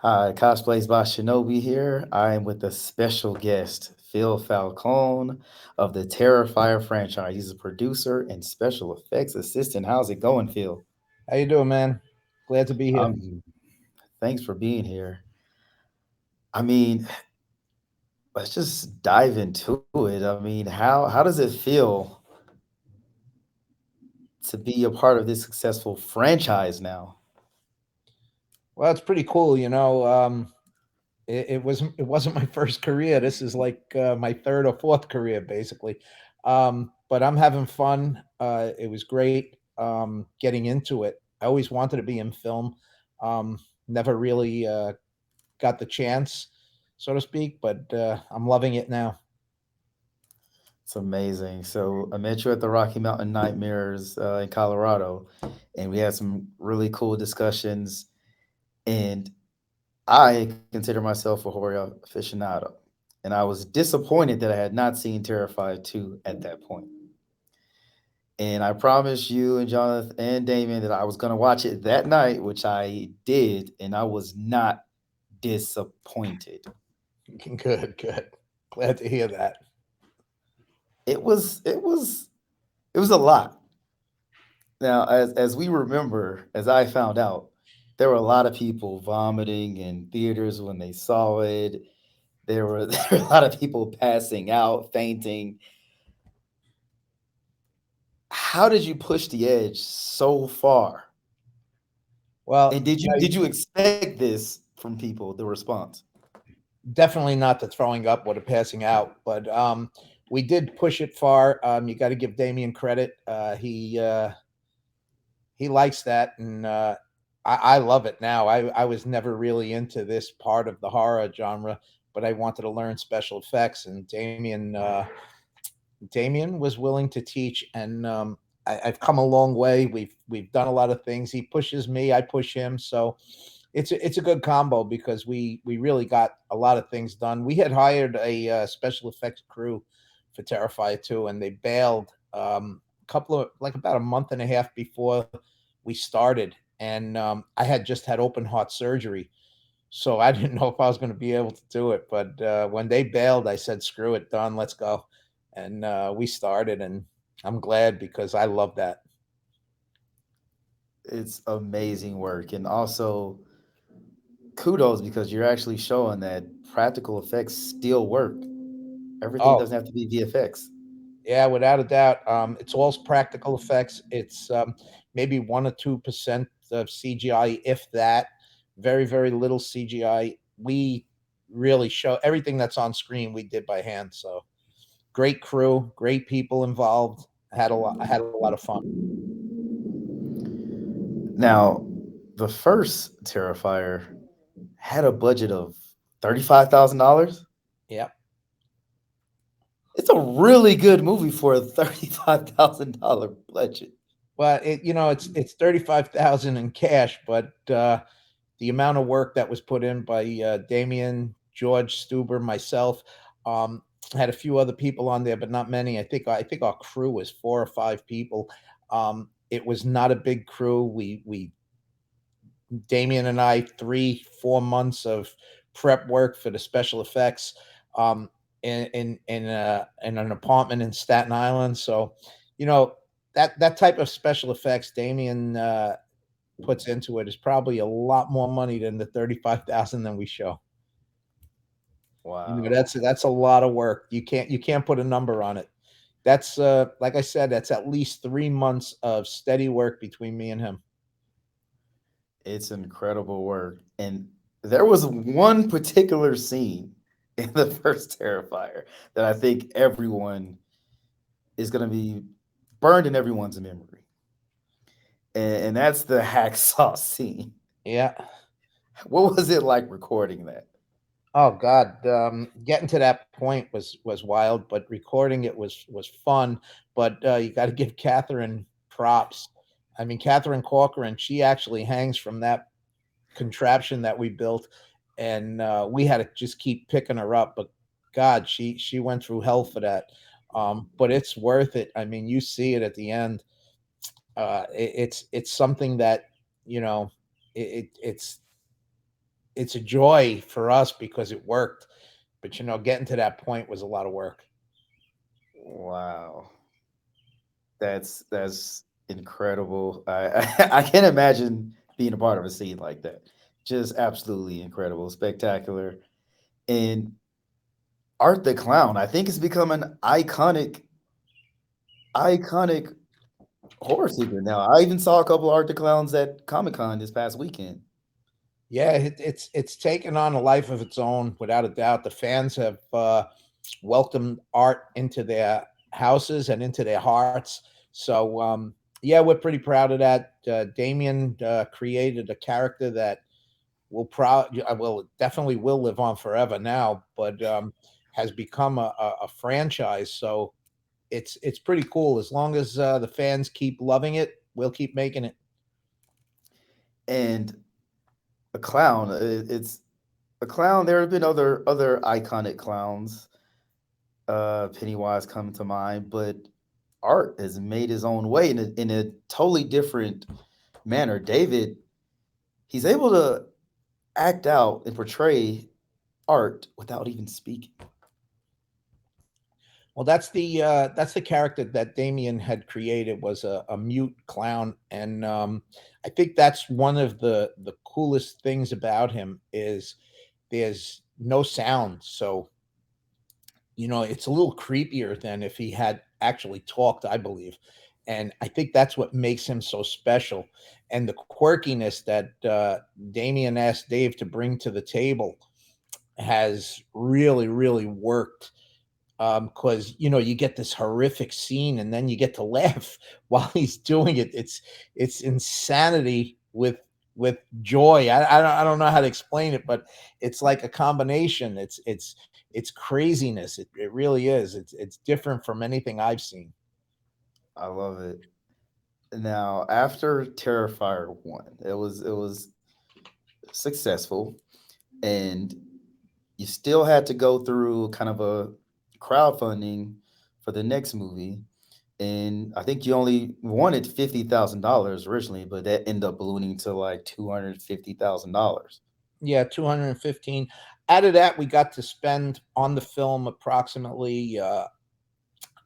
Hi, Cosplays by Shinobi here. I am with a special guest, Phil Falcone of the Terrifier franchise. He's a producer and special effects assistant. How's it going, Phil? How you doing, man? Glad to be here. Um, thanks for being here. I mean, let's just dive into it. I mean, how how does it feel to be a part of this successful franchise now? Well, it's pretty cool, you know. Um, it, it wasn't it wasn't my first career. This is like uh, my third or fourth career, basically. Um, but I'm having fun. Uh, it was great um, getting into it. I always wanted to be in film. Um, never really uh, got the chance, so to speak. But uh, I'm loving it now. It's amazing. So I met you at the Rocky Mountain Nightmares uh, in Colorado, and we had some really cool discussions. And I consider myself a horror aficionado, and I was disappointed that I had not seen Terrifier 2 at that point. And I promised you and Jonathan and Damien that I was going to watch it that night, which I did, and I was not disappointed. Good, good. Glad to hear that. It was it was it was a lot. Now, as as we remember, as I found out, there were a lot of people vomiting in theaters when they saw it. There were, there were a lot of people passing out, fainting. How did you push the edge so far? Well, And did you I- did you expect this from people, the response? definitely not the throwing up or the passing out, but um, we did push it far. Um, you got to give Damien credit. Uh, he uh, he likes that, and uh, I, I love it now. I, I was never really into this part of the horror genre, but I wanted to learn special effects, and Damien uh, Damien was willing to teach, and um, I, I've come a long way. We've we've done a lot of things. He pushes me, I push him, so it's a, it's a good combo because we we really got a lot of things done. We had hired a uh, special effects crew for Terrifier 2, and they bailed um, a couple of like about a month and a half before we started, and um, I had just had open heart surgery, so I didn't know if I was going to be able to do it. But uh, when they bailed, I said, "Screw it, done. Let's go," and uh, we started, and I'm glad because I love that. It's amazing work. And also kudos because you're actually showing that practical effects still work. Everything Oh, doesn't have to be VFX. Yeah, without a doubt. Um, it's all practical effects. It's um, maybe one or two percent of CGI, if that. Very, very little CGI. We really show everything that's on screen. We did by hand. So great crew, great people involved. I had a lot. I had a lot of fun. Now, the first Terrifier had a budget of $35,000. Yeah. It's a really good movie for a $35,000 budget. Well, it you know it's it's thirty five thousand in cash, but uh, the amount of work that was put in by uh, Damien, George Steuber, myself, um, had a few other people on there, but not many. I think I think our crew was four or five people. Um, it was not a big crew. We we Damien and I three four months of prep work for the special effects um, in in in, uh, in an apartment in Staten Island. So you know that that type of special effects Damien uh, puts into it is probably a lot more money than the thirty five thousand that we show. You know, Wow. that's that's a lot of work. You can't you can't put a number on it. That's uh like I said, that's at least three months of steady work between me and him. It's incredible work. And there was one particular scene in the first Terrifier that I think everyone is going to be burned in everyone's memory. And, and that's the hacksaw scene. Yeah. What was it like recording that? Oh God, um, getting to that point was was wild, but recording it was was fun. But uh, you got to give Catherine props. I mean, Catherine Corcoran, she actually hangs from that contraption that we built, and uh, we had to just keep picking her up. But God, she she went through hell for that. Um, but it's worth it. I mean, you see it at the end. Uh, it, it's it's something that you know, it, it it's it's a joy for us because it worked. But you know, getting to that point was a lot of work. Wow. That's that's incredible. I, I, I can't imagine being a part of a scene like that. Just absolutely incredible, spectacular. And Art the Clown, I think it's become an iconic, iconic horror secret now. I even saw a couple Art the Clowns at Comic Con this past weekend. Yeah, it, it's it's taken on a life of its own, without a doubt. The fans have uh, welcomed art into their houses and into their hearts. So um, yeah, we're pretty proud of that. Uh, Damien uh, created a character that will probably will definitely will live on forever now, but um, has become a, a, a, franchise. So it's it's pretty cool. As long as uh, the fans keep loving it, we'll keep making it. And a clown, it's a clown. There have been other other iconic clowns. Uh, Pennywise coming to mind, but art has made his own way in a, in a totally different manner. David, he's able to act out and portray art without even speaking. Well, that's the uh, that's the character that Damien had created was a, a mute clown, and um, I think that's one of the the coolest things about him is there's no sound, so you know it's a little creepier than if he had actually talked, I believe. And I think that's what makes him so special. And the quirkiness that uh, Damien asked Dave to bring to the table has really, really worked. Because um, you know you get this horrific scene, and then you get to laugh while he's doing it. It's it's insanity with with joy. I, I don't I don't know how to explain it, but it's like a combination. It's it's it's craziness. It, it really is. It's it's different from anything I've seen. I love it. Now, after Terrifier one, it was it was successful, and you still had to go through kind of a crowdfunding for the next movie. And I think you only wanted fifty thousand dollars originally, but that ended up ballooning to like two hundred fifty thousand dollars. Yeah, two hundred fifteen out of that, we got to spend on the film approximately uh,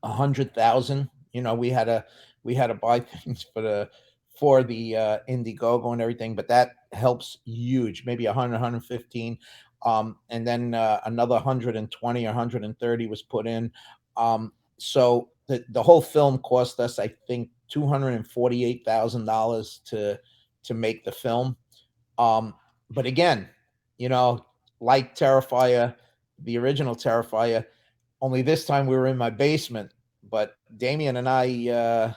a uh, hundred thousand. You know, we had a we had to buy things for the for the uh, Indiegogo and everything, but that helps huge. Maybe 100, 115, um, and then uh, another 120 or 130 was put in. Um, so the the whole film cost us, I think, two hundred and forty eight thousand dollars to to make the film. Um, but again, you know, like Terrifier, the original Terrifier, only this time we were in my basement. But Damien and I uh,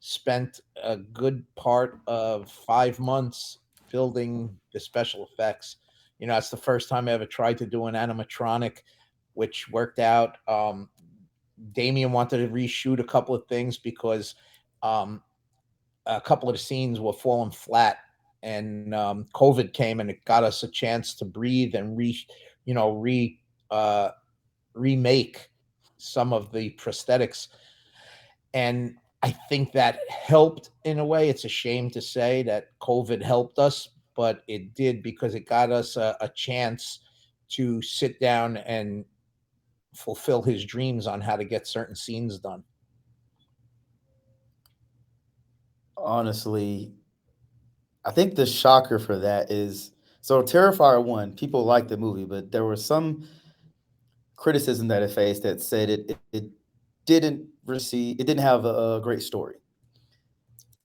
spent a good part of five months building the special effects. You know, that's the first time I ever tried to do an animatronic, which worked out. Um, Damien wanted to reshoot a couple of things because um, a couple of the scenes were falling flat and um, COVID came and it got us a chance to breathe and re, you know, re uh, remake some of the prosthetics, and I think that helped in a way. It's a shame to say that COVID helped us, but it did because it got us a, a chance to sit down and fulfill his dreams on how to get certain scenes done. Honestly, I think the shocker for that is so Terrifier one, people liked the movie, but there was some criticism that it faced that said it it, it didn't receive it didn't have a, a great story.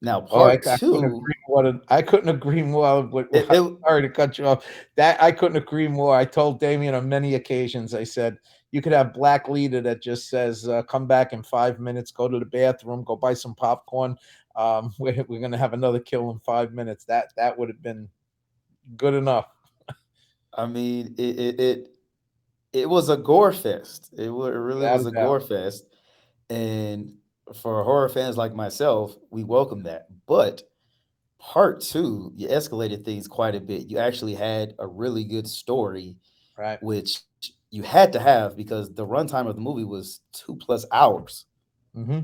Now part oh, I, I two, couldn't what I couldn't agree more. With, it, it, sorry to cut you off. That I couldn't agree more. I told Damien on many occasions. I said you could have Black Leader that just says, uh, "Come back in five minutes. Go to the bathroom. Go buy some popcorn um, we're, we're going to have another kill in five minutes. That that would have been good enough. I mean, it it it, it was a gore fest. It, it really was a gore fest, and for horror fans like myself, we welcome that. But part two, you escalated things quite a bit. You actually had a really good story, right? Which you had to have because the runtime of the movie was two plus hours. Mm-hmm.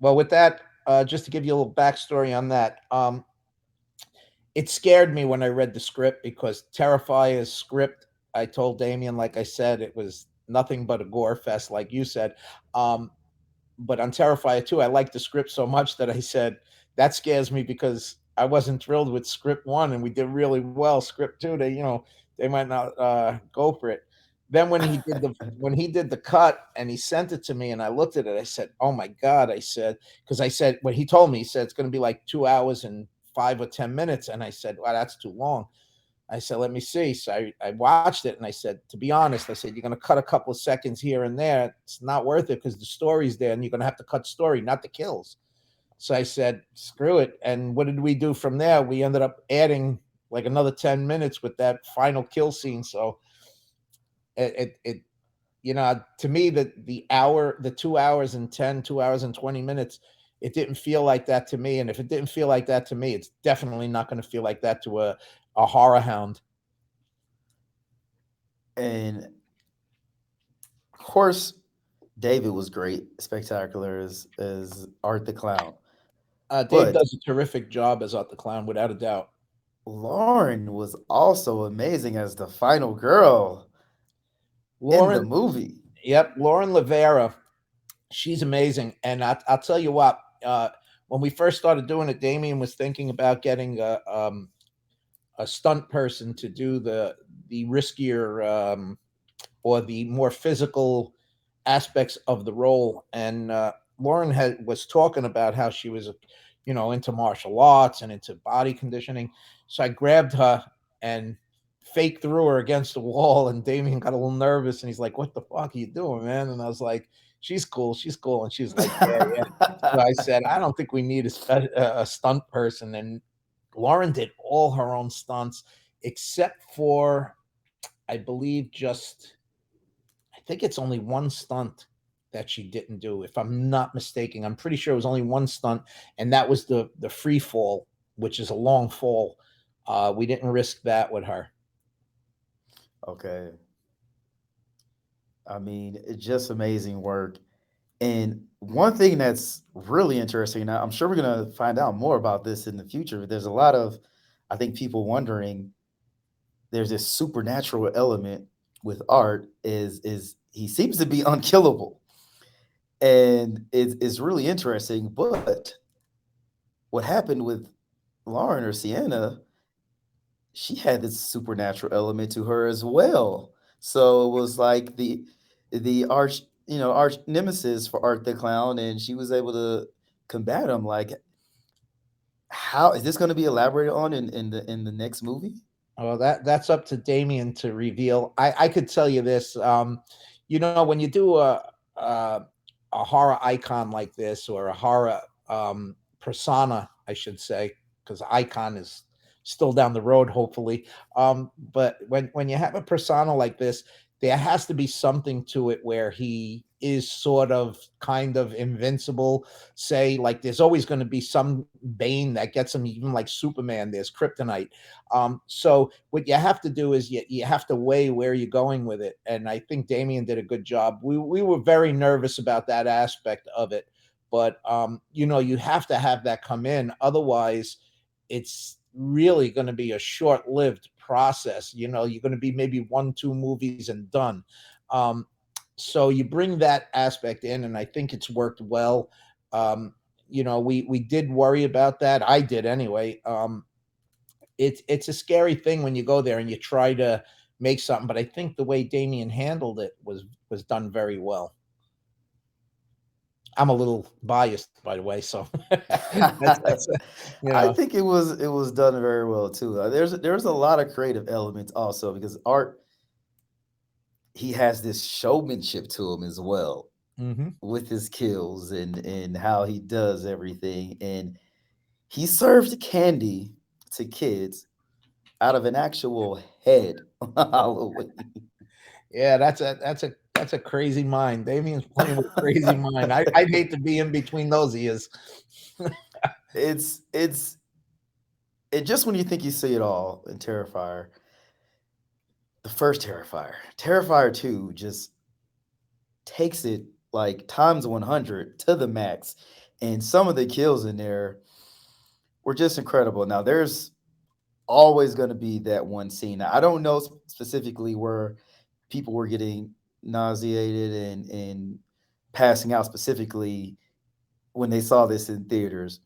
Well, with that, uh, just to give you a little backstory on that, um, it scared me when I read the script because Terrifier's script, I told Damien, like I said, it was nothing but a gore fest, like you said. Um, but on Terrifier 2, I liked the script so much that I said, that scares me because I wasn't thrilled with script one and we did really well. Script two, they, you know, they might not uh, go for it. Then when he did the when he did the cut and he sent it to me and I looked at it, I said, "Oh my god!" I said because I said when he told me, he said it's going to be like two hours and five or ten minutes, and I said, "Well, that's too long." I said, "Let me see." So I, I watched it and I said, "To be honest, I said you're going to cut a couple of seconds here and there. It's not worth it because the story's there, and you're going to have to cut story, not the kills." So I said, "Screw it." And what did we do from there? We ended up adding like another ten minutes with that final kill scene. So it, it, it you know, to me, the the hour, the two hours and 10, two hours and 20 minutes, it didn't feel like that to me. And if it didn't feel like that to me, it's definitely not going to feel like that to a, a horror hound. And of course, David was great, spectacular as as Art the Clown. Uh, Dave but does a terrific job as Art the Clown, without a doubt. Lauren was also amazing as the final girl. Lauren, in the movie. Yep, Lauren Lavera, she's amazing, and I, will tell you what. Uh, when we first started doing it, Damien was thinking about getting a um, a stunt person to do the the riskier um, or the more physical aspects of the role, and uh, Lauren had was talking about how she was, you know, into martial arts and into body conditioning. So I grabbed her and fake threw her against the wall, and Damien got a little nervous, and he's like, "What the fuck are you doing, man?" And I was like, "She's cool, she's cool," and she's like, "Yeah, yeah." so I said, "I don't think we need a, a stunt person," and Lauren did all her own stunts except for, I believe, just I think it's only one stunt that she didn't do, if I'm not mistaken. I'm pretty sure it was only one stunt, and that was the the free fall, which is a long fall. Uh, we didn't risk that with her. Okay. I mean, it's just amazing work. And one thing that's really interesting, now I'm sure we're going to find out more about this in the future. But there's a lot of, I think, people wondering. There's this supernatural element with art. Is is he seems to be unkillable, and it's, it's really interesting. But what happened with Lauren or Sienna she had this supernatural element to her as well. So it was like the the arch, you know, arch nemesis for Art the Clown, and she was able to combat him. Like, how is this going to be elaborated on in, in the in the next movie? Well, that that's up to Damien to reveal. I I could tell you this. Um, you know, when you do a a, a horror icon like this or a horror um, persona, I should say, because icon is still down the road, hopefully. Um, but when when you have a persona like this, there has to be something to it where he is sort of kind of invincible. Say, like there's always going to be some bane that gets him, even like Superman, there's kryptonite. Um, so what you have to do is you, you have to weigh where you're going with it. And I think Damien did a good job. We we were very nervous about that aspect of it. But um, you know, you have to have that come in. Otherwise, it's really going to be a short-lived process. You know, you're going to be maybe one, two movies and done. Um, so you bring that aspect in, and I think it's worked well. Um, you know, we we did worry about that. I did anyway. Um, it's it's a scary thing when you go there and you try to make something, but I think the way Damien handled it was was done very well. I'm a little biased, by the way. So that's, that's, you know. I think it was it was done very well too. Uh, there's there's a lot of creative elements also because art he has this showmanship to him as well mm-hmm. with his kills and and how he does everything and he served candy to kids out of an actual head on Halloween. Yeah, that's a that's a that's a crazy mind. Damien's playing with crazy mind. I, I'd hate to be in between those ears. it's it's it just when you think you see it all in Terrifier, the first Terrifier, Terrifier 2 just takes it like times 100 to the max. And some of the kills in there were just incredible. Now, there's always going to be that one scene. I don't know specifically where people were getting nauseated and and passing out specifically when they saw this in theaters.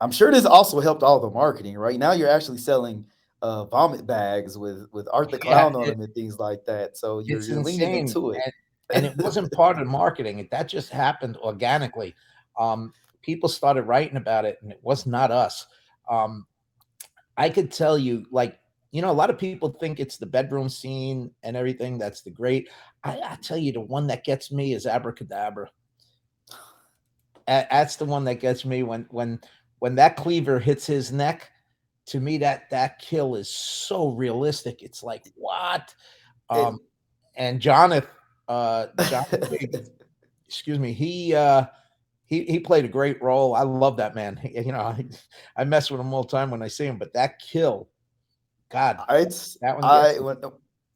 I'm sure this also helped all the marketing. Right now, you're actually selling uh, vomit bags with with Art the Clown yeah, it, on them and things like that. So you're, you're leaning into it. And, and it wasn't part of marketing. That just happened organically. Um, people started writing about it, and it was not us. Um, I could tell you, like, you know, a lot of people think it's the bedroom scene and everything. That's the great. I, I tell you, the one that gets me is Abracadabra. That's the one that gets me when when when that cleaver hits his neck. To me, that that kill is so realistic. It's like what? Um, it, and Jonathan, uh, Jonathan excuse me, he uh he he played a great role. I love that man. He, you know, I, I, mess with him all the time when I see him. But that kill, God, it's that one. I when,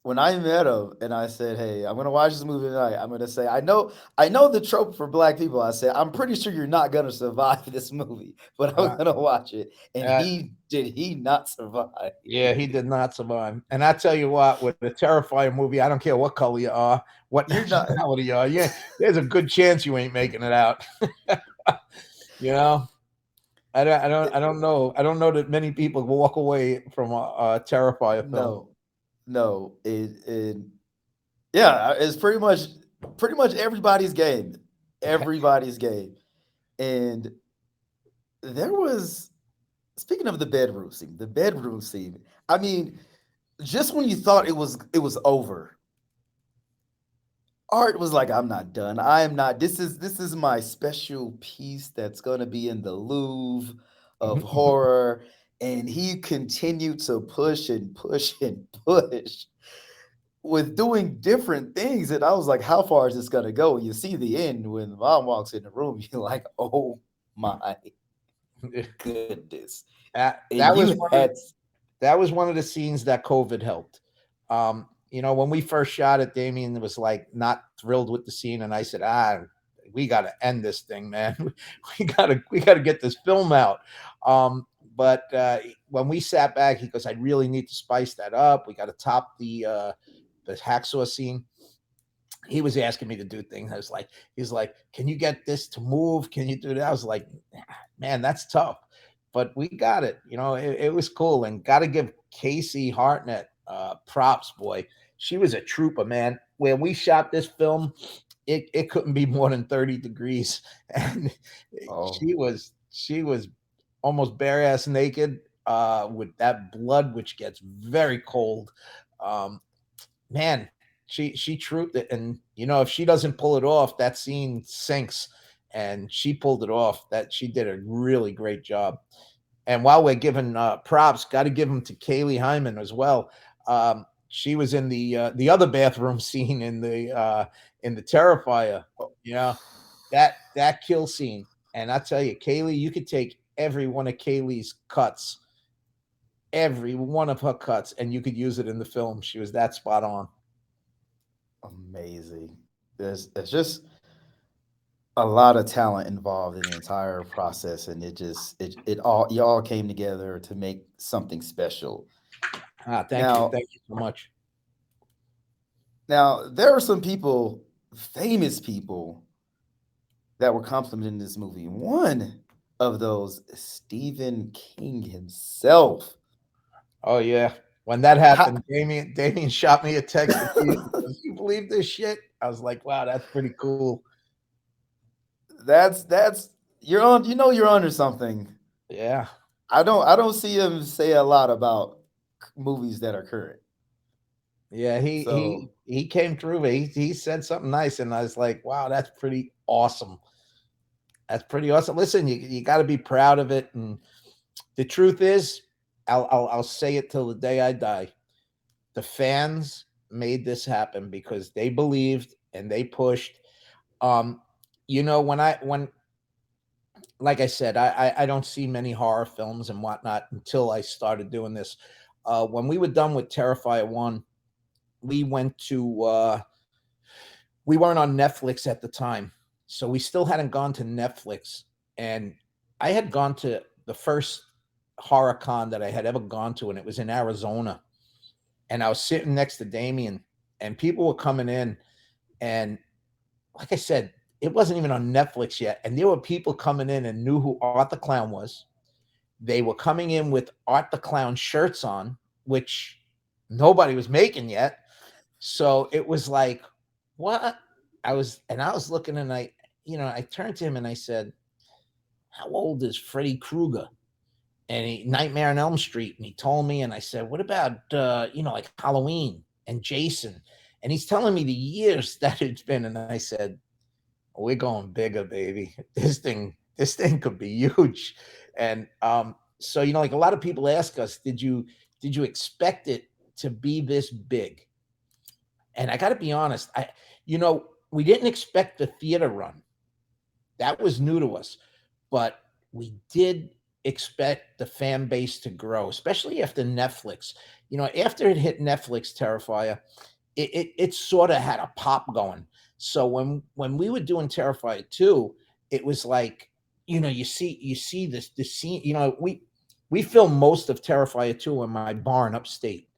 when I met him and I said, "Hey, I'm gonna watch this movie tonight," I'm gonna say, "I know, I know the trope for black people." I said, "I'm pretty sure you're not gonna survive this movie, but I'm uh, gonna watch it." And uh, he did. He not survive. Yeah, he did not survive. And I tell you what, with the terrifying movie, I don't care what color you are, what you're nationality you are. Yeah, there's a good chance you ain't making it out. you know. I don't, I don't, I don't know. I don't know that many people walk away from a, a film. No, no, it, it yeah, it's pretty much pretty much everybody's game. Everybody's game. And there was speaking of the bedroom scene, the bedroom scene. I mean, just when you thought it was it was over, Art was like, I'm not done. I am not. This is this is my special piece that's gonna be in the Louvre of horror and he continued to push and push and push with doing different things. And I was like, how far is this going to go? You see the end when mom walks in the room, you're like, oh my goodness. Uh, that, was one had... of, that was one of the scenes that COVID helped. Um, you know, when we first shot it, Damien was like not thrilled with the scene, and I said, ah, we got to end this thing, man. We got to we got to get this film out. Um, but uh, when we sat back, he goes, "I really need to spice that up. We got to top the uh, the hacksaw scene." He was asking me to do things. I was like, "He's like, can you get this to move? Can you do that?" I was like, "Man, that's tough." But we got it. You know, it, it was cool, and got to give Casey Hartnett uh, props, boy. She was a trooper, man. When we shot this film, it, it couldn't be more than 30 degrees. And oh. she was she was almost bare ass naked uh, with that blood, which gets very cold. Um, man, she she trooped it, and you know if she doesn't pull it off, that scene sinks. And she pulled it off. That she did a really great job. And while we're giving uh, props, got to give them to Kaylee Hyman as well. Um, she was in the uh, the other bathroom scene in the uh, in the Terrifier. Know that that kill scene. And I tell you, Kaylee, you could take every one of Kaylee's cuts, every one of her cuts, and you could use it in the film. She was that spot on. Amazing. There's there's just a lot of talent involved in the entire process, and it just it it all you all came together to make something special. Ah, thank now, you, thank you so much. Now there are some people, famous people, that were complimented in this movie. One of those Stephen King himself. Oh yeah. When that happened, How- Damien Damien shot me a text. you believe this shit? I was like, wow, that's pretty cool. That's that's you're on you know you're under something. Yeah. I don't I don't see him say a lot about movies that are current. Yeah, he so, he he came through. He he said something nice, and I was like, wow, that's pretty awesome. That's pretty awesome. Listen, you, you got to be proud of it. And the truth is, I'll, I'll, I'll say it till the day I die. The fans made this happen because they believed and they pushed. Um, you know, when I when like I said, I, I, I don't see many horror films and whatnot until I started doing this. Uh, when we were done with Terrifier One, we went to uh, we weren't on Netflix at the time, so we still hadn't gone to Netflix. And I had gone to the first horror con that I had ever gone to, and it was in Arizona. And I was sitting next to Damien, and people were coming in, and like I said, it wasn't even on Netflix yet, and there were people coming in and knew who Art the Clown was. They were coming in with Art the Clown shirts on, which nobody was making yet. So it was like, what? I was, and I was looking, and I, you know, I turned to him and I said, "How old is Freddy Krueger?" And he, Nightmare on Elm Street, and he told me, and I said, "What about, uh, you know, like Halloween and Jason?" And he's telling me the years that it's been, and I said, "We're going bigger, baby. This thing, this thing could be huge." And um, so, you know, like a lot of people ask us, "Did you, did you expect it to be this big?" And I got to be honest, I, you know, we didn't expect the theater run. That was new to us, but we did expect the fan base to grow, especially after Netflix. You know, after it hit Netflix, Terrifier, it, it, it sort of had a pop going. So when when we were doing Terrifier 2, it was like, you know, you see you see this the scene, you know, we we filmed most of Terrifier 2 in my barn upstate.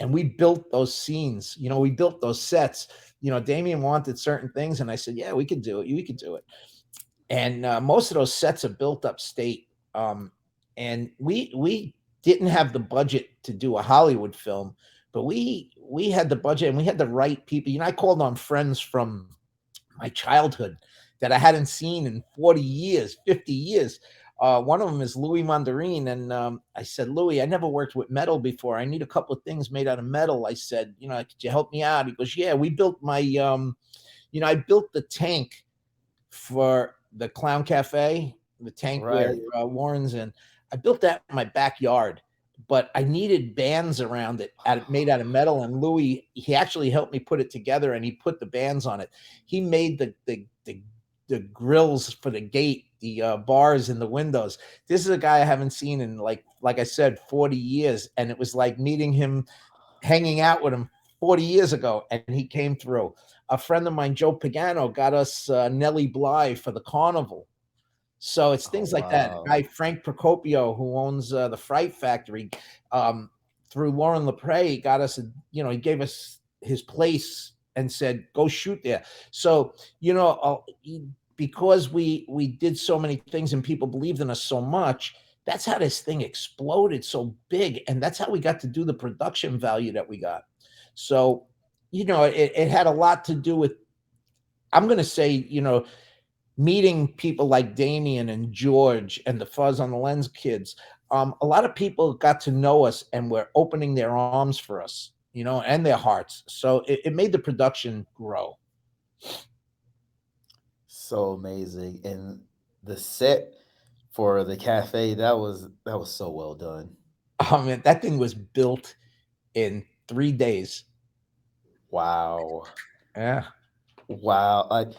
And we built those scenes, you know, we built those sets you know, Damien wanted certain things, and I said, yeah, we could do it. We could do it. And uh, most of those sets are built upstate, um, and we we didn't have the budget to do a Hollywood film, but we we had the budget and we had the right people. You know, I called on friends from my childhood that I hadn't seen in 40 years, 50 years. Uh, one of them is Louis Mandarin. And um, I said, Louis, I never worked with metal before. I need a couple of things made out of metal. I said, you know, could you help me out? He goes, yeah, we built my, um, you know, I built the tank for the Clown Cafe, the tank right. where uh, Warren's in. I built that in my backyard, but I needed bands around it made out of metal. And Louis, he actually helped me put it together and he put the bands on it. He made the, the, the, the grills for the gate the uh, bars in the windows. This is a guy I haven't seen in like like I said 40 years and it was like meeting him hanging out with him 40 years ago and he came through. A friend of mine Joe Pagano got us uh, Nellie Bly for the carnival. So it's things oh, like wow. that. Guy Frank Procopio who owns uh, the Fright Factory um, through Lauren Lepre got us a, you know he gave us his place and said go shoot there. So you know uh, because we we did so many things and people believed in us so much that's how this thing exploded so big and that's how we got to do the production value that we got. So you know it, it had a lot to do with i'm going to say you know meeting people like damien and george and the fuzz on the lens kids um, a lot of people got to know us and were opening their arms for us you know and their hearts. So it, it made the production grow so amazing. And the set for the cafe, that was that was so well done. Oh man, that thing was built in three days. Wow. Yeah. Wow. Like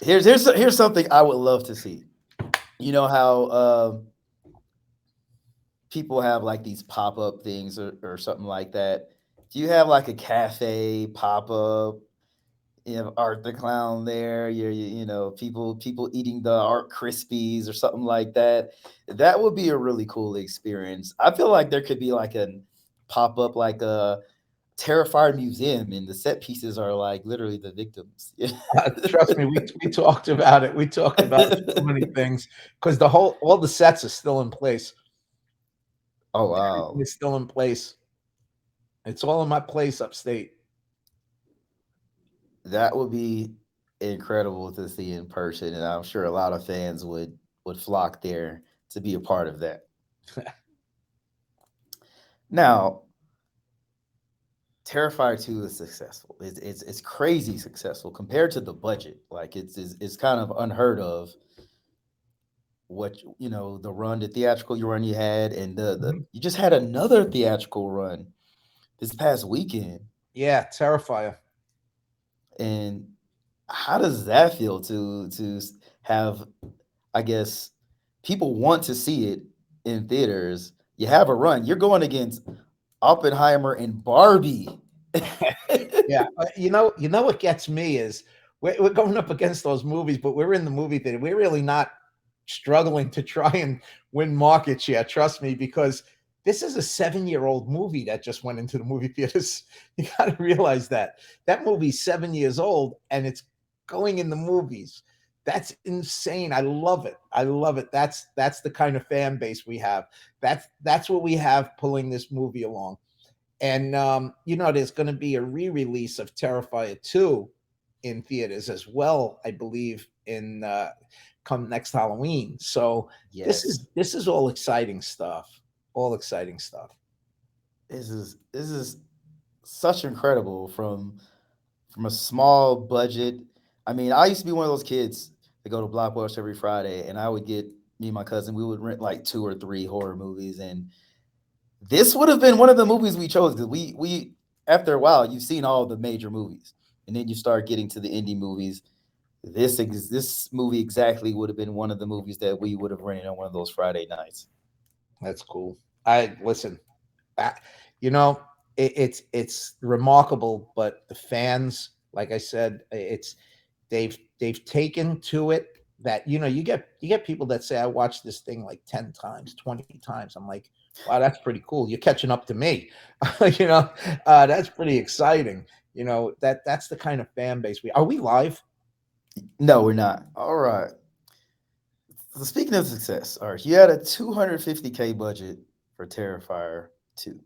here's here's here's something I would love to see. You know how uh, people have like these pop-up things or, or something like that. Do you have like a cafe pop-up you have Art the Clown there. You're, you, you know, people people eating the Art Krispies or something like that. That would be a really cool experience. I feel like there could be like a pop up like a Terrifier museum, and the set pieces are like literally the victims. uh, trust me, we, we talked about it. We talked about so many things because the whole all the sets are still in place. Oh wow, it's still in place. It's all in my place upstate that would be incredible to see in person, and I'm sure a lot of fans would would flock there to be a part of that. now, Terrifier 2 is successful. It's, it's it's crazy successful compared to the budget. Like it's it's, it's kind of unheard of what you know the run the theatrical you run you had and the, the mm-hmm. you just had another theatrical run this past weekend yeah terrifier and how does that feel to to have, I guess, people want to see it in theaters. You have a run. You're going against Oppenheimer and Barbie. yeah, you know, you know what gets me is we're, we're going up against those movies, but we're in the movie theater. We're really not struggling to try and win market share. Trust me, because this is a seven year old movie that just went into the movie theaters. You got to realize that that movie's seven years old and it's going in the movies. That's insane. I love it. I love it. That's that's the kind of fan base we have. That's that's what we have pulling this movie along. And um, you know, there's going to be a re-release of Terrifier 2 in theaters as well, I believe, in uh, come next Halloween. So yes. this is this is all exciting stuff. All exciting stuff. This is this is such incredible from from a small budget. I mean, I used to be one of those kids that go to Blockbuster every Friday, and I would get me and my cousin. We would rent like two or three horror movies, and this would have been one of the movies we chose because we we after a while you've seen all the major movies, and then you start getting to the indie movies this this movie exactly would have been one of the movies that we would have rented on one of those Friday nights. That's cool. I listen. I, you know, it, it's it's remarkable, but the fans, like I said, it's they've they've taken to it that you know you get you get people that say I watched this thing like 10 times 20 times i'm like wow that's pretty cool you're catching up to me you know uh, that's pretty exciting you know that that's the kind of fan base we are we live no, we're not. All right. So speaking of success, all right, you had a 250k budget for Terrifier 2,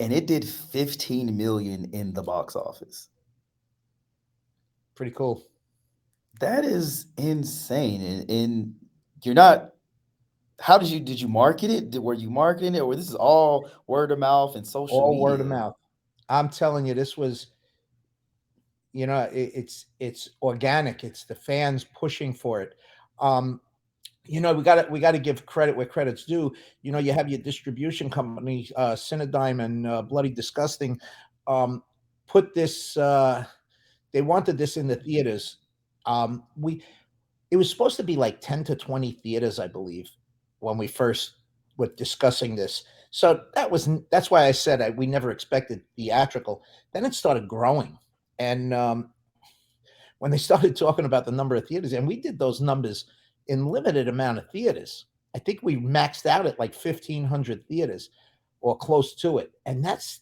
and it did 15 million in the box office. Pretty cool. That is insane. And, and you're not how did you did you market it? Did, were you marketing it, or this is all word of mouth and social? All media? word of mouth. I'm telling you, this was you know it, it's it's organic it's the fans pushing for it um you know we got to we got to give credit where credit's due. You know you have your distribution company uh Cinedigm and uh, bloody disgusting um put this uh they wanted this in the theaters. Um we it was supposed to be like 10 to 20 theaters i believe when we first were discussing this. So that was that's why i said I, we never expected theatrical. Then it started growing. And um, when they started talking about the number of theaters, and we did those numbers in limited amount of theaters. I think we maxed out at like 1500 theaters or close to it. And that's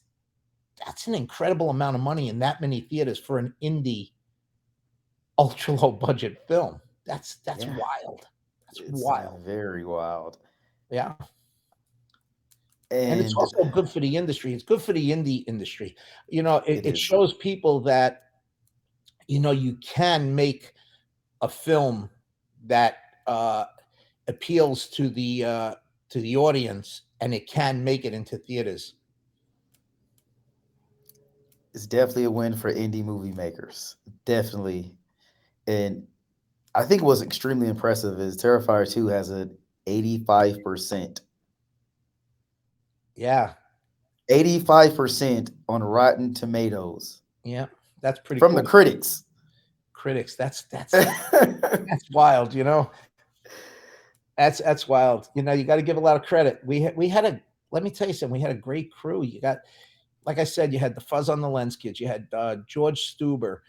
that's an incredible amount of money in that many theaters for an indie ultra low budget film. That's that's yeah. wild. That's it's uh, wild. Very wild. Yeah. And, and, it's also good for the industry. It's good for the indie industry. You know, it, it, it shows people that, you know, you can make a film that uh, appeals to the uh, to the audience, and it can make it into theaters. It's definitely a win for indie movie makers. Definitely, and I think what's extremely impressive is Terrifier Two has an eighty-five percent yeah. 85% on Rotten Tomatoes. Yeah, that's pretty from cool. the critics. Critics. That's that's that's wild, you know. That's that's wild. You know, you got to give a lot of credit. We had we had a let me tell you something. We had a great crew. You got, like I said, you had the Fuzz on the Lens kids. You had uh, George Steuber.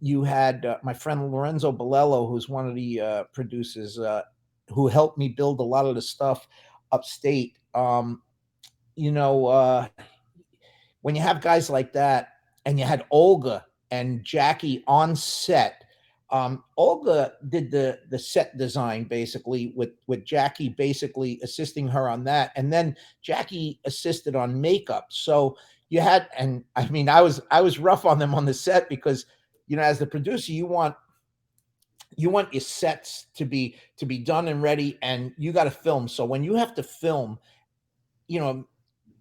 You had uh, my friend Lorenzo Bolello, who's one of the uh, producers, uh, who helped me build a lot of the stuff upstate. Um, you know, uh, when you have guys like that, and you had Olga and Jackie on set. Um, Olga did the the set design basically with with Jackie basically assisting her on that, and then Jackie assisted on makeup. So you had, and I mean, I was I was rough on them on the set because you know, as the producer, you want you want your sets to be to be done and ready, and you got to film. So when you have to film, you know,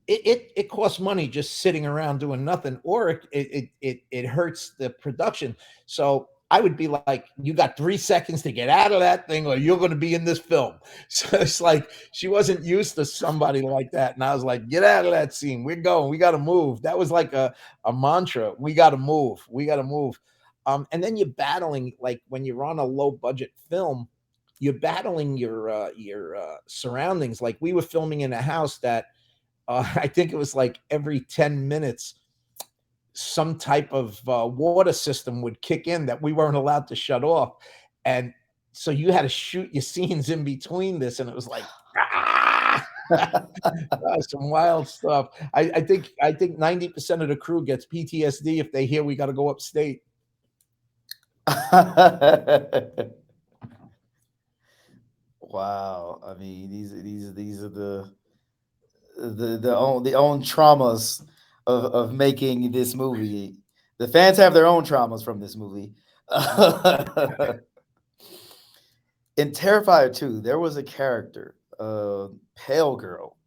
it, it, it costs money just sitting around doing nothing, or it, it it it hurts the production. So I would be like, you got three seconds to get out of that thing, or you're going to be in this film. So it's like she wasn't used to somebody like that, and I was like, get out of that scene. We're going. We got to move. That was like a a mantra. We got to move. We got to move. Um, and then you're battling like when you're on a low budget film, you're battling your uh, your uh, surroundings. Like we were filming in a house that uh, I think it was like every 10 minutes, some type of uh, water system would kick in that we weren't allowed to shut off. And so you had to shoot your scenes in between this, and it was like ah! some wild stuff. I, I think I think ninety percent of the crew gets PTSD if they hear we got to go upstate. wow. I mean, these these these are the the the own the own traumas of of making this movie. The fans have their own traumas from this movie. In Terrifier 2, there was a character, uh, Pale Girl.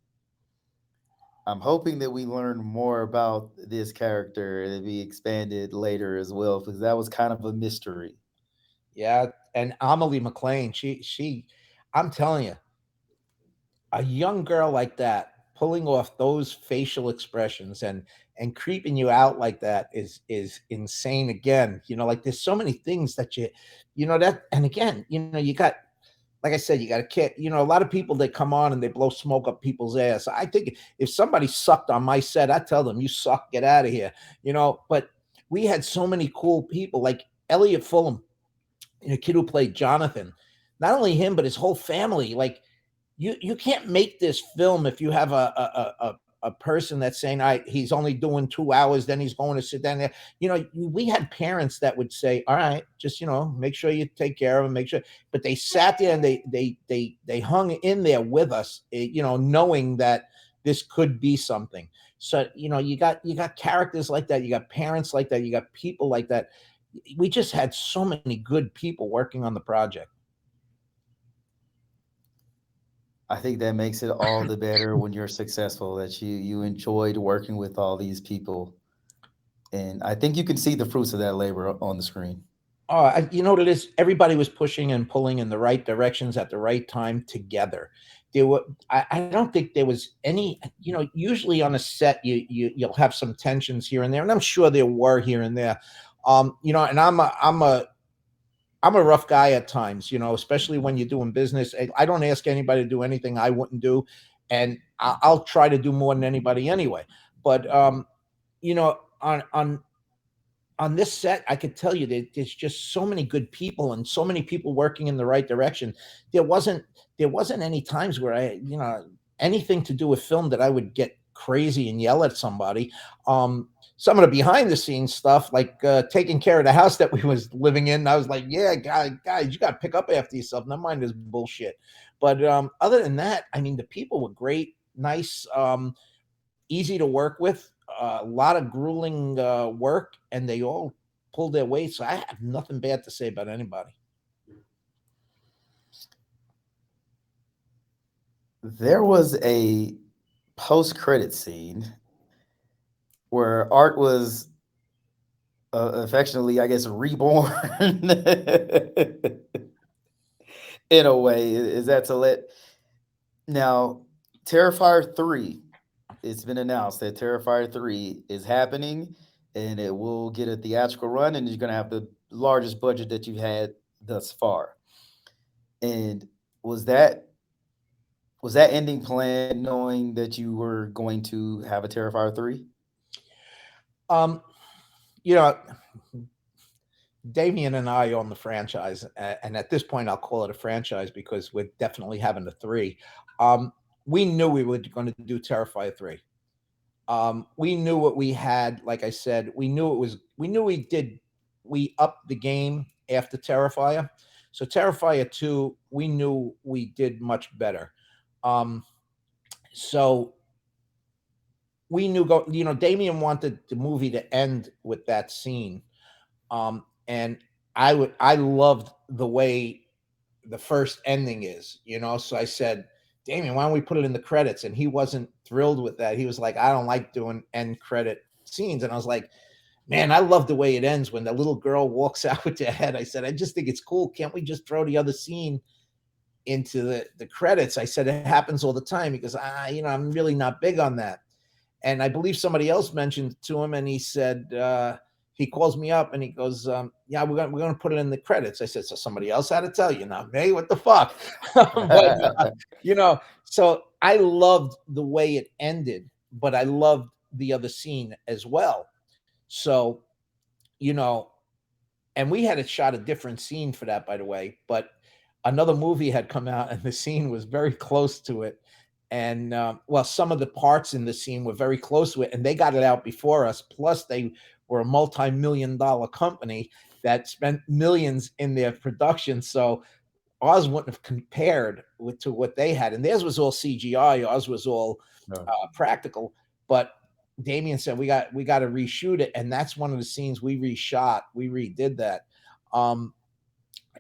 I'm hoping that we learn more about this character and be expanded later as well, because that was kind of a mystery. Yeah, and Amelie McLain, she she, I'm telling you, a young girl like that pulling off those facial expressions and and creeping you out like that is is insane again you know like there's so many things that you you know that and again you know you got like I said, you got a kid. You know, a lot of people they come on and they blow smoke up people's ass. I think if somebody sucked on my set, I tell them, "You suck, get out of here." You know, but we had so many cool people, like Elliott Fullam you know, kid who played Jonathan. Not only him, but his whole family. Like you you can't make this film if you have a a, a, a person that's saying I he's only doing two hours, then he's going to sit down there. You know, we had parents that would say, "All right, just you know, make sure you take care of him, make sure." But they sat there and they they they they hung in there with us, eh, you know, knowing that this could be something. So you know, you got you got characters like that, you got parents like that, you got people like that. We just had so many good people working on the project. I think that makes it all the better when you're successful that you you enjoyed working with all these people. And I think you can see the fruits of that labor on the screen. Oh, I, you know what it is? Everybody was pushing and pulling in the right directions at the right time together. There were, I, I don't think there was any, you know, usually on a set you you you'll have some tensions here and there, and I'm sure there were here and there. Um, you know, and I'm a I'm a I'm a rough guy at times, you know, especially when you're doing business. I don't ask anybody to do anything I wouldn't do, and I'll try to do more than anybody anyway. But um, you know, on on on this set, I could tell you that there's just so many good people and so many people working in the right direction. There wasn't there wasn't any times where I, you know, anything to do with film that I would get crazy and yell at somebody. Um, some of the behind the scenes stuff, like uh, taking care of the house that we was living in. I was like, yeah, guys, guys, you got to pick up after yourself. Never mind this bullshit. But um, other than that, I mean, the people were great, nice, um, easy to work with. Uh, a lot of grueling uh, work, and they all pulled their weight. So I have nothing bad to say about anybody. There was a post credit scene where art was uh, affectionately, I guess, reborn in a way. Is that to let now Terrifier 3? It's been announced that Terrifier 3 is happening and it will get a theatrical run and you're going to have the largest budget that you've had thus far. And was that was that ending plan knowing that you were going to have a Terrifier 3? Um, you know, Damien and I own the franchise, and at this point, I'll call it a franchise because we're definitely having a three. Um, we knew we were going to do Terrifier three. Um, we knew what we had. Like I said, we knew it was. We knew we did. We upped the game after Terrifier. So Terrifier two, we knew we did much better. Um, so we knew go you know damien wanted the movie to end with that scene. Um and i would i loved the way the first ending is you know? So i said damien why don't we put it in the credits? And he wasn't thrilled with that. He was like i don't like doing end credit scenes. And i was like man i love the way it ends when the little girl walks out with their head. I said i just think it's cool. Can't we just throw the other scene into the, the credits? I said it happens all the time. Because i you know i'm really not big on that and I believe somebody else mentioned to him, and he said uh, he calls me up and he goes, um, "Yeah, we're gonna we're gonna put it in the credits." I said, "So somebody else had to tell you, not me? What the fuck?" but, uh, you know, so I loved the way it ended, but I loved the other scene as well. So, you know, and we had a shot a different scene for that, by the way, but another movie had come out and the scene was very close to it and um, well some of the parts in the scene were very close to it and they got it out before us plus they were a multi-million dollar company that spent millions in their production so ours wouldn't have compared with to what they had and theirs was all cgi ours was all No. uh, practical but damien said we got we got to reshoot it and that's one of the scenes we reshot we redid that um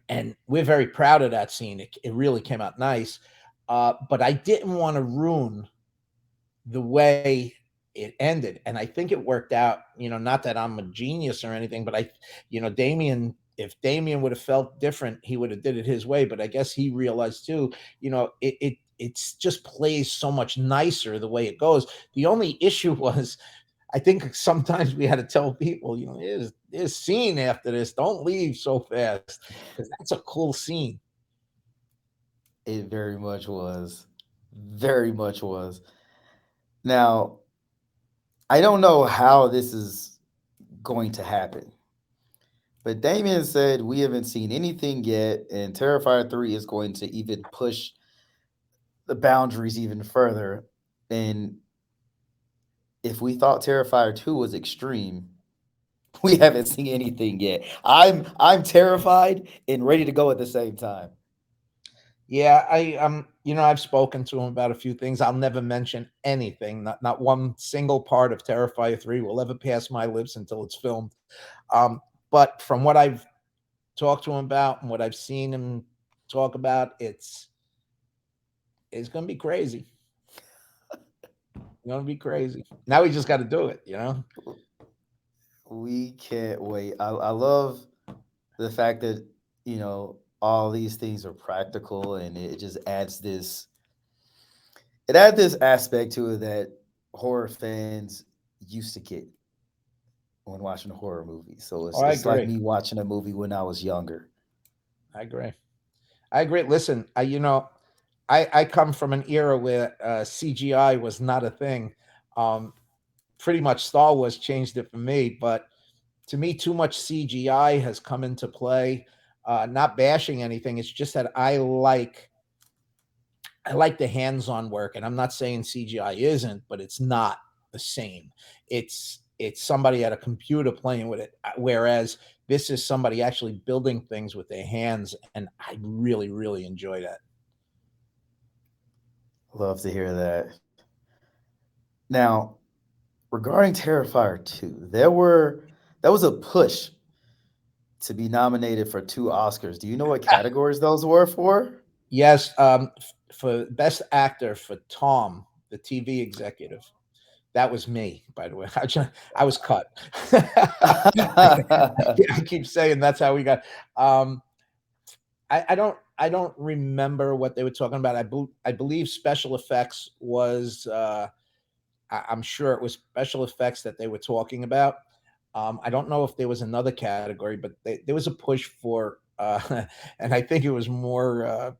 and we're very proud of that scene it, it really came out nice uh, but I didn't want to ruin the way it ended. And I think it worked out, you know, not that I'm a genius or anything, but I, you know, Damien, if Damien would have felt different, he would have did it his way. But I guess he realized too, you know, it, it it's just plays so much nicer the way it goes. The only issue was I think sometimes we had to tell people, you know, there's there's scene after this. Don't leave so fast. Because that's a cool scene. It very much was. Very much was. Now, I don't know how this is going to happen. But Damien said we haven't seen anything yet, and Terrifier 3 is going to even push the boundaries even further. And if we thought Terrifier 2 was extreme, we haven't seen anything yet. I'm I'm terrified and ready to go at the same time. Yeah, I um, you know, I've spoken to him about a few things. I'll never mention anything. Not not one single part of Terrifier 3 will ever pass my lips until it's filmed. Um, but from what I've talked to him about and what I've seen him talk about, it's it's gonna be crazy. gonna be crazy. Now we just got to do it, you know. We can't wait. I, I love the fact that you know all these things are practical and it just adds this it adds this aspect to it that horror fans used to get when watching a horror movie. So it's, Oh, it's like me watching a movie when I was younger. I agree. I agree. Listen, I you know, I I come from an era where uh, CGI was not a thing. Um, pretty much Star Wars changed it for me, but to me, too much CGI has come into play. Uh, not bashing anything. It's just that I like I like the hands-on work, and I'm not saying CGI isn't, but it's not the same. It's it's somebody at a computer playing with it, uh, whereas this is somebody actually building things with their hands, and I really, really enjoy that. Love to hear that. Now, regarding Terrifier 2, there were that was a push to be nominated for two Oscars. Do you know what categories those were for? Yes, um, for best actor for Tom, the TV executive. That was me, by the way. I, was cut. I keep saying that's how we got. Um, I, I don't I don't remember what they were talking about. I bel I believe special effects was uh, I, I'm sure it was special effects that they were talking about. Um, I don't know if there was another category, but they, there was a push for, uh, and I think it was more uh,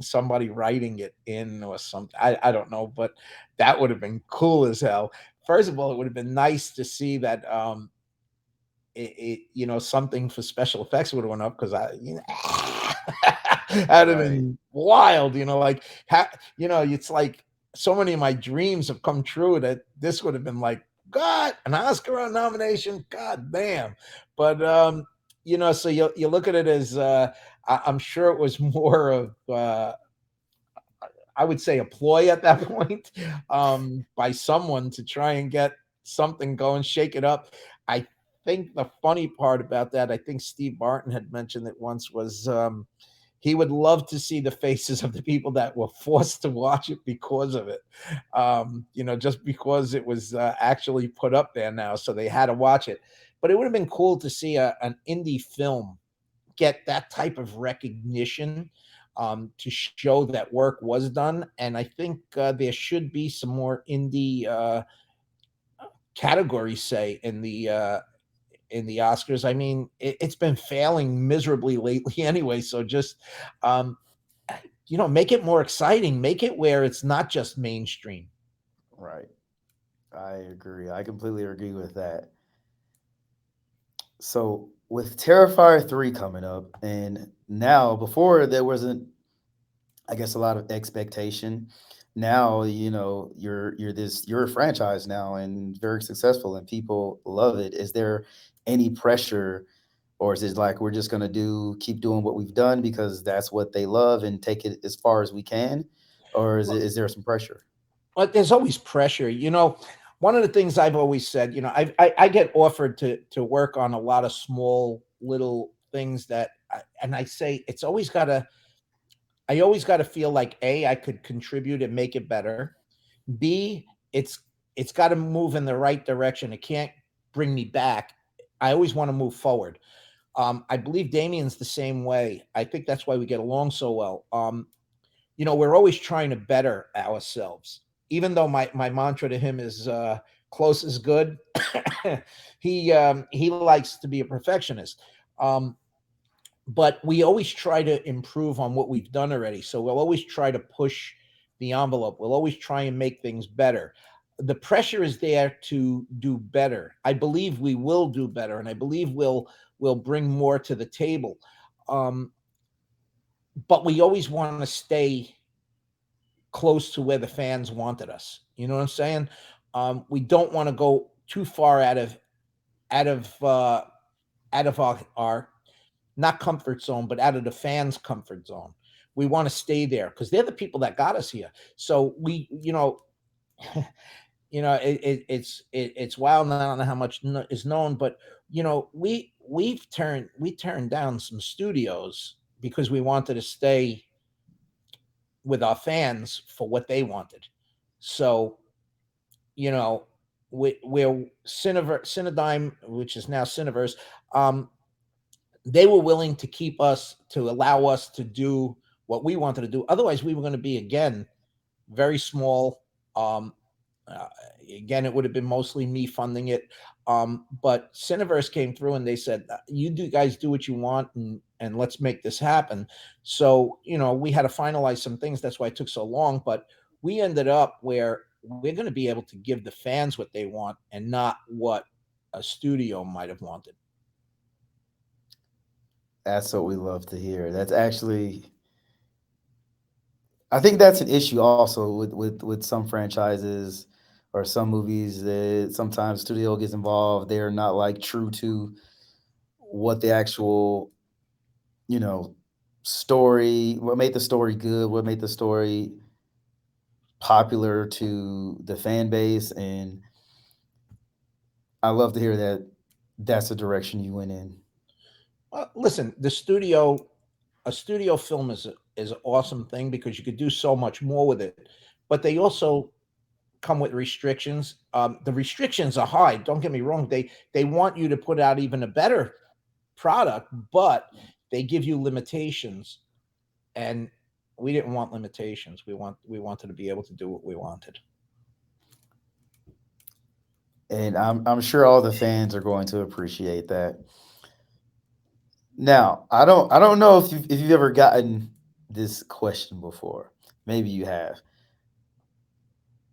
somebody writing it in or something. I, I don't know, but that would have been cool as hell. First of all, it would have been nice to see that um, it, it you know something for special effects would have went up because I you know that'd have been wild. You know, like ha, you know, it's like so many of my dreams have come true that this would have been like God an Oscar nomination. God damn, but um, you know, so you you look at it as uh, I, I'm sure it was more of. Uh, I would say a ploy at that point um, by someone to try and get something going, shake it up. I think the funny part about that, I think Steve Martin had mentioned it once, was um, he would love to see the faces of the people that were forced to watch it because of it. Um, you know, just because it was uh, actually put up there now, so they had to watch it. But it would have been cool to see a, an indie film get that type of recognition um, to show that work was done. And I think uh, there should be some more indie uh, categories, say in the uh, in the Oscars. I mean, it, it's been failing miserably lately anyway. So just um, you know, make it more exciting. Make it where it's not just mainstream. Right. I agree. I completely agree with that. So with Terrifier 3 coming up and now before there wasn't I guess a lot of expectation. Now, you know, you're you're this you're a franchise now and very successful and people love it. Is there any pressure or is it like we're just gonna do keep doing what we've done because that's what they love and take it as far as we can? Or is it is there some pressure? But there's always pressure. You know, one of the things I've always said, you know, I I, I get offered to to work on a lot of small little things that, I, and I say it's always got to. I always got to feel like a I could contribute and make it better. B it's it's got to move in the right direction. It can't bring me back. I always want to move forward. Um, I believe Damien's the same way. I think that's why we get along so well. Um, you know, we're always trying to better ourselves even though my my mantra to him is uh, close is good, he um, he likes to be a perfectionist. Um, but we always try to improve on what we've done already. So we'll always try to push the envelope. We'll always try and make things better. The pressure is there to do better. I believe we will do better, and I believe we'll we'll bring more to the table. Um, but we always want to stay close to where the fans wanted us. You know what I'm saying? Um, we don't want to go too far out of out of uh, out of our, our not comfort zone, but out of the fans' comfort zone. We want to stay there because they're the people that got us here. So we, you know, you know, it, it, it's it, it's wild. I don't know how much is known, but you know, we we've turned we turned down some studios because we wanted to stay with our fans for what they wanted. So, you know, we, we're Cinever, Cinedigm, which is now Cineverse, um, they were willing to keep us, to allow us to do what we wanted to do. Otherwise, we were going to be, again, very small. Um, uh, again, it would have been mostly me funding it. Um, but Cineverse came through and they said, uh, "You do guys do what you want, and and let's make this happen." So you know, we had to finalize some things. That's why it took so long. But we ended up where we're going to be able to give the fans what they want, and not what a studio might have wanted. That's what we love to hear. That's actually I think that's an issue also with with with some franchises or some movies that sometimes studio gets involved. They're not like true to what the actual, you know, story, what made the story good, what made the story popular to the fan base. And I love to hear that that's the direction you went in. Uh, listen, the studio, a studio film is a, is an awesome thing because you could do so much more with it. But they also come with restrictions. Um, the restrictions are high. Don't get me wrong. They they want you to put out even a better product, but they give you limitations. And we didn't want limitations. We want we wanted to be able to do what we wanted. And I'm I'm sure all the fans are going to appreciate that. Now, I don't I don't know if you if you've ever gotten this question before. Maybe you have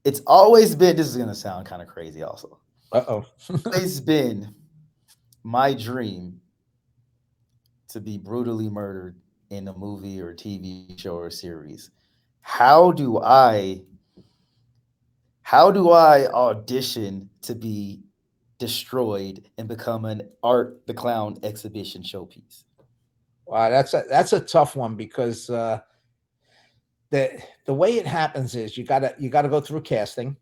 it's always been this is gonna sound kind of crazy also. Uh-oh. it's been my dream to be brutally murdered in a movie or TV show or series. How do I how do I audition to be destroyed and become an art the clown exhibition showpiece? Wow, that's a that's a tough one because uh the the way it happens is you gotta you gotta go through casting.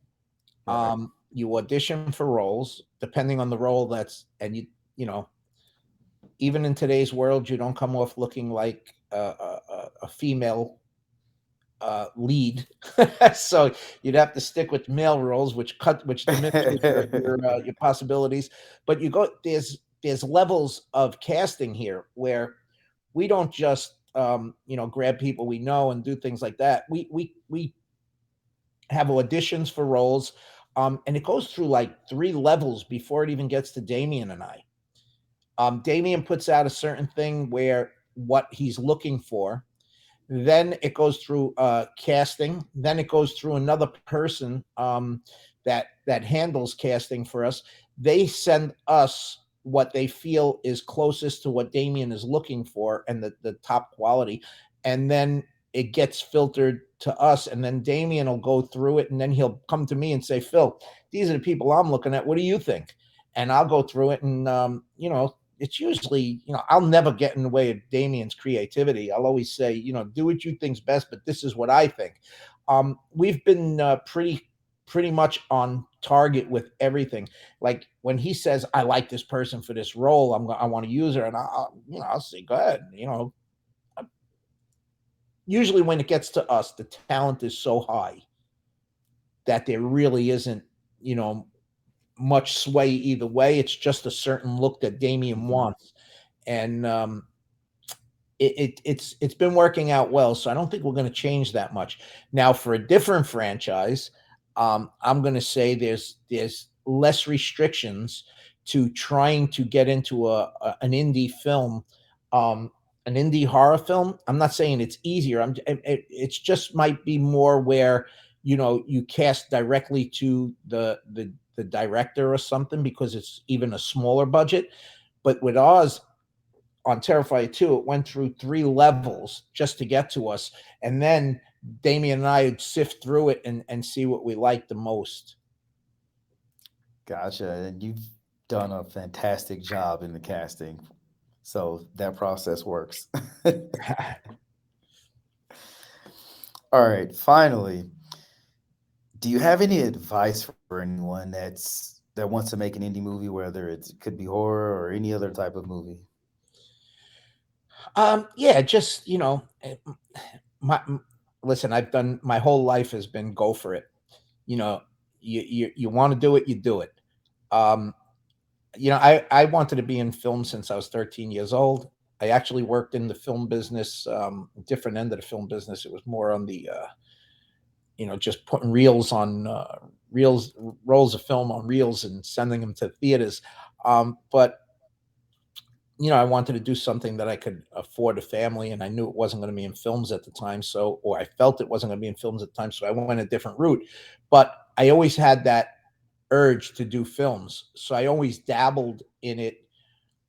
Um, you audition for roles depending on the role that's and you you know even in today's world you don't come off looking like a, a, a female uh, lead. So you'd have to stick with male roles which cut which diminishes your, your, uh, your possibilities. But you go there's there's levels of casting here where we don't just um, you know, grab people we know and do things like that. We we we have auditions for roles, um, and it goes through like three levels before it even gets to Damien and I. Um, Damien puts out a certain thing where what he's looking for. Then it goes through uh, casting. Then it goes through another person um, that that handles casting for us. They send us what they feel is closest to what Damien is looking for and the, the top quality. And then it gets filtered to us. And then Damien will go through it and then he'll come to me and say, Phil, these are the people I'm looking at. What do you think? And I'll go through it and, um, you know, it's usually, you know, I'll never get in the way of Damien's creativity. I'll always say, you know, do what you think's best, but this is what I think. Um, we've been uh, pretty pretty much on target with everything. Like when he says, "I like this person for this role," I'm I want to use her, and I'll you know, I'll say, "Go ahead," you know. Usually, when it gets to us, the talent is so high that there really isn't, you know, much sway either way. It's just a certain look that Damien mm-hmm. wants, and um, it, it, it's it's been working out well. So I don't think we're going to change that much. Now, for a different franchise, um, I'm going to say there's there's less restrictions to trying to get into a, a an indie film, um, an indie horror film. I'm not saying it's easier. I'm it, it's just might be more where you know you cast directly to the the the director or something because it's even a smaller budget. But with Oz on Terrifier 2, it went through three levels just to get to us. And then Damien and I would sift through it and, and see what we liked the most. Gotcha. And you've done a fantastic job in the casting. So that process works. All right. Finally, do you have any advice for anyone that's that wants to make an indie movie, whether it could be horror or any other type of movie? Um, yeah, just you know, eh, my listen. I've done my whole life has been go for it. You know, you you you want to do it, you do it. Um, you know, I I wanted to be in film since I was 13 years old. I actually worked in the film business, um, different end of the film business. It was more on the uh, you know, just putting reels on uh, reels, rolls of film on reels and sending them to theaters. Um, but you know, I wanted to do something that I could afford a family, and I knew it wasn't going to be in films at the time. So, or I felt it wasn't going to be in films at the time, so I went a different route. But I always had that urge to do films, so I always dabbled in it.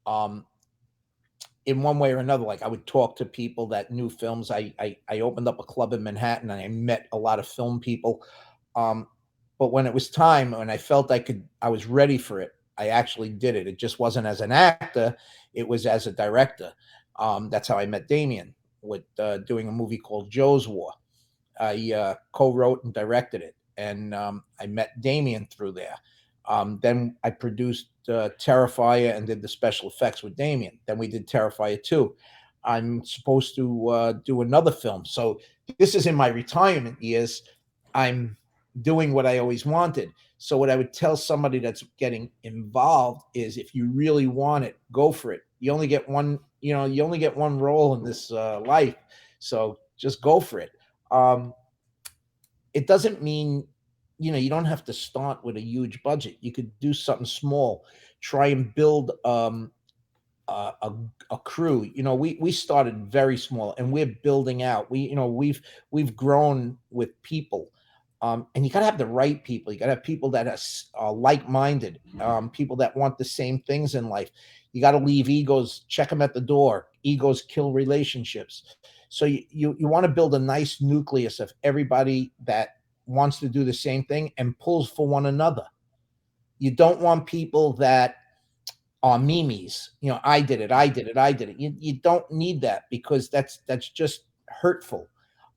Um, in one way or another. Like I would talk to people that knew films. I I, I opened up a club in Manhattan and I met a lot of film people. Um, but when it was time and I felt I could, I was ready for it. I actually did it. It just wasn't as an actor; it was as a director. Um, that's how I met Damien with uh, doing a movie called Joe's War. I uh, co-wrote and directed it, and um, I met Damien through there. Um, then I produced uh, Terrifier and did the special effects with Damien. Then we did Terrifier 2. I'm supposed to uh, do another film. So this is in my retirement years. I'm doing what I always wanted. So what I would tell somebody that's getting involved is if you really want it, go for it. You only get one, you know, you only get one role in this uh, life. So just go for it. Um, it doesn't mean you know you don't have to start with a huge budget you could do something small try and build um, a, a, a, crew you know we we started very small and we're building out we you know we've we've grown with people um, and you got to have the right people you got to have people that are, are like-minded um, people that want the same things in life you got to leave egos check them at the door egos kill relationships so you, you, you want to build a nice nucleus of everybody that wants to do the same thing and pulls for one another. You don't want people that are memes. You know, I did it, I did it, I did it. You, you don't need that because that's that's just hurtful.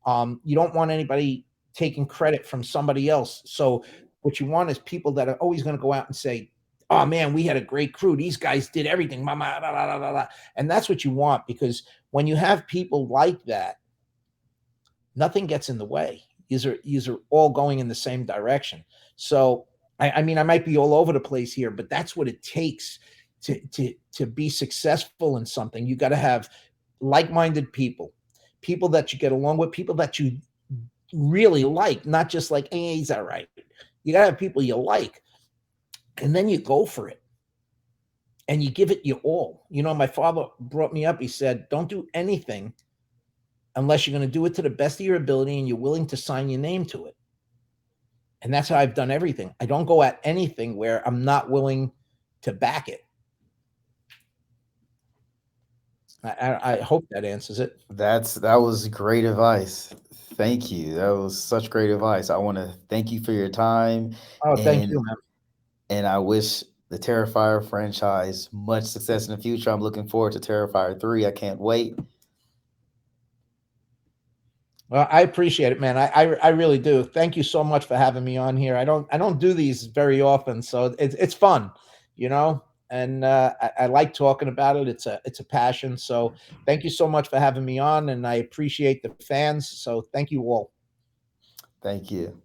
Um, you don't want anybody taking credit from somebody else. So what you want is people that are always going to go out and say, "Oh man, we had a great crew. These guys did everything." And that's what you want because when you have people like that, nothing gets in the way. These are these are all going in the same direction. So I, I mean, I might be all over the place here, but that's what it takes to to to be successful in something. You got to have like-minded people, people that you get along with, people that you really like, not just like, hey, he's all right. You got to have people you like, and then you go for it and you give it your all. You know, my father brought me up. He said, Don't do anything unless you're going to do it to the best of your ability and you're willing to sign your name to it. And that's how I've done everything. I don't go at anything where I'm not willing to back it. I, I, I hope that answers it. That's that was great advice. Thank you. That was such great advice. I want to thank you for your time Oh, thank and you, man. and I wish the Terrifier franchise much success in the future. I'm looking forward to Terrifier 3. I can't wait. Well, I appreciate it, man. I, I I really do. Thank you so much for having me on here. I don't I don't do these very often, so it's it's fun, you know. And uh, I, I like talking about it. It's a it's a passion. So thank you so much for having me on, and I appreciate the fans. So thank you all. Thank you.